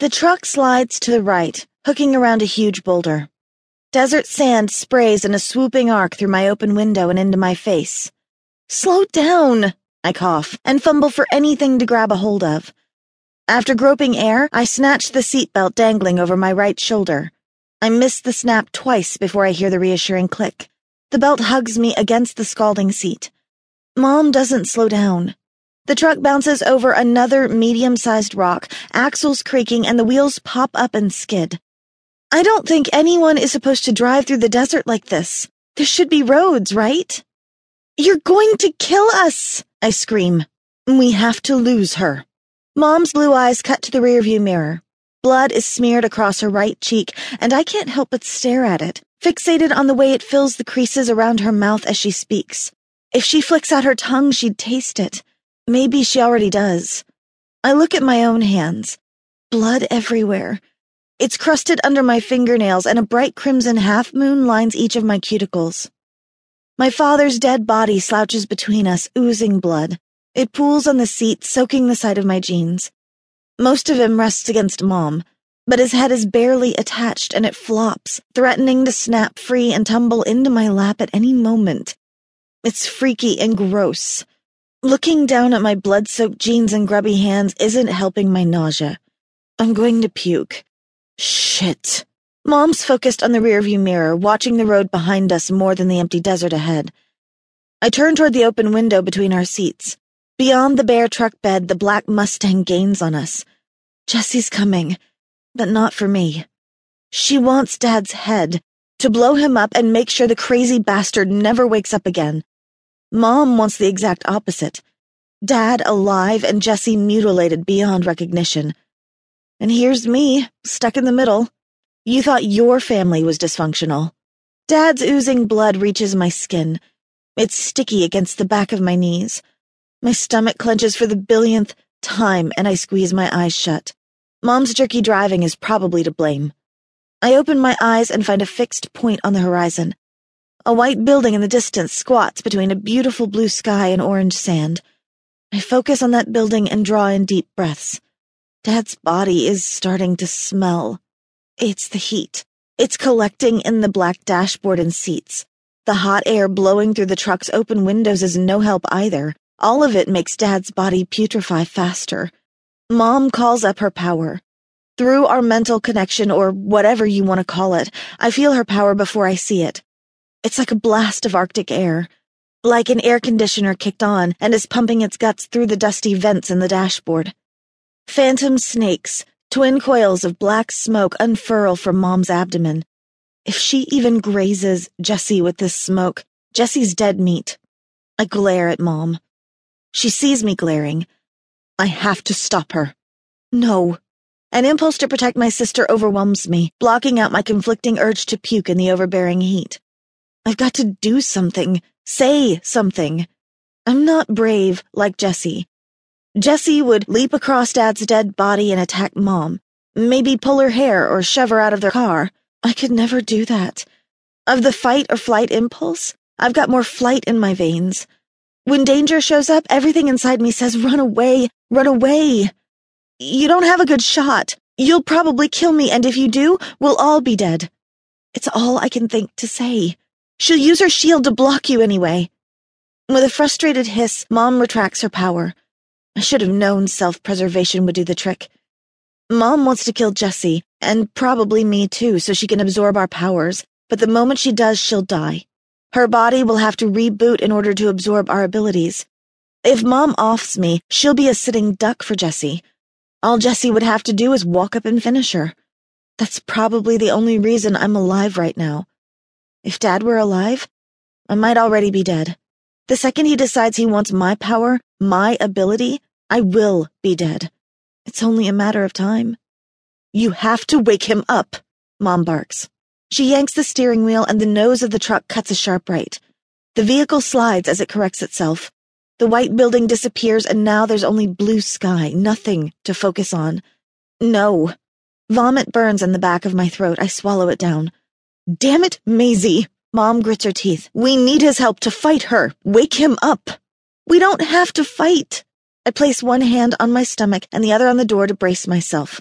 The truck slides to the right, hooking around a huge boulder. Desert sand sprays in a swooping arc through my open window and into my face. Slow down, I cough, and fumble for anything to grab a hold of. After groping air, I snatch the seatbelt dangling over my right shoulder. I miss the snap twice before I hear the reassuring click. The belt hugs me against the scalding seat. Mom doesn't slow down. The truck bounces over another medium sized rock, axles creaking, and the wheels pop up and skid. I don't think anyone is supposed to drive through the desert like this. There should be roads, right? You're going to kill us, I scream. We have to lose her. Mom's blue eyes cut to the rearview mirror. Blood is smeared across her right cheek, and I can't help but stare at it, fixated on the way it fills the creases around her mouth as she speaks. If she flicks out her tongue, she'd taste it. Maybe she already does. I look at my own hands. Blood everywhere. It's crusted under my fingernails, and a bright crimson half moon lines each of my cuticles. My father's dead body slouches between us, oozing blood. It pools on the seat, soaking the side of my jeans. Most of him rests against Mom, but his head is barely attached and it flops, threatening to snap free and tumble into my lap at any moment. It's freaky and gross. Looking down at my blood soaked jeans and grubby hands isn't helping my nausea. I'm going to puke. Shit. Mom's focused on the rearview mirror, watching the road behind us more than the empty desert ahead. I turn toward the open window between our seats. Beyond the bare truck bed, the black Mustang gains on us. Jesse's coming, but not for me. She wants Dad's head, to blow him up and make sure the crazy bastard never wakes up again. Mom wants the exact opposite. Dad alive and Jesse mutilated beyond recognition. And here's me, stuck in the middle. You thought your family was dysfunctional. Dad's oozing blood reaches my skin. It's sticky against the back of my knees. My stomach clenches for the billionth time and I squeeze my eyes shut. Mom's jerky driving is probably to blame. I open my eyes and find a fixed point on the horizon. A white building in the distance squats between a beautiful blue sky and orange sand. I focus on that building and draw in deep breaths. Dad's body is starting to smell. It's the heat. It's collecting in the black dashboard and seats. The hot air blowing through the truck's open windows is no help either. All of it makes Dad's body putrefy faster. Mom calls up her power. Through our mental connection, or whatever you want to call it, I feel her power before I see it. It's like a blast of Arctic air, like an air conditioner kicked on and is pumping its guts through the dusty vents in the dashboard. Phantom snakes, twin coils of black smoke unfurl from Mom's abdomen. If she even grazes Jesse with this smoke, Jesse's dead meat. I glare at Mom. She sees me glaring. I have to stop her. No. An impulse to protect my sister overwhelms me, blocking out my conflicting urge to puke in the overbearing heat. I've got to do something, say something. I'm not brave like Jesse. Jesse would leap across Dad's dead body and attack Mom, maybe pull her hair or shove her out of their car. I could never do that. Of the fight or flight impulse, I've got more flight in my veins. When danger shows up, everything inside me says, run away, run away. You don't have a good shot. You'll probably kill me, and if you do, we'll all be dead. It's all I can think to say. She'll use her shield to block you anyway. With a frustrated hiss, Mom retracts her power. I should have known self-preservation would do the trick. Mom wants to kill Jesse, and probably me too, so she can absorb our powers, but the moment she does, she'll die. Her body will have to reboot in order to absorb our abilities. If Mom offs me, she'll be a sitting duck for Jesse. All Jesse would have to do is walk up and finish her. That's probably the only reason I'm alive right now. If Dad were alive, I might already be dead. The second he decides he wants my power, my ability, I will be dead. It's only a matter of time. You have to wake him up, Mom barks. She yanks the steering wheel and the nose of the truck cuts a sharp right. The vehicle slides as it corrects itself. The white building disappears and now there's only blue sky, nothing to focus on. No. Vomit burns in the back of my throat. I swallow it down. Damn it, Maisie! Mom grits her teeth. We need his help to fight her. Wake him up. We don't have to fight. I place one hand on my stomach and the other on the door to brace myself.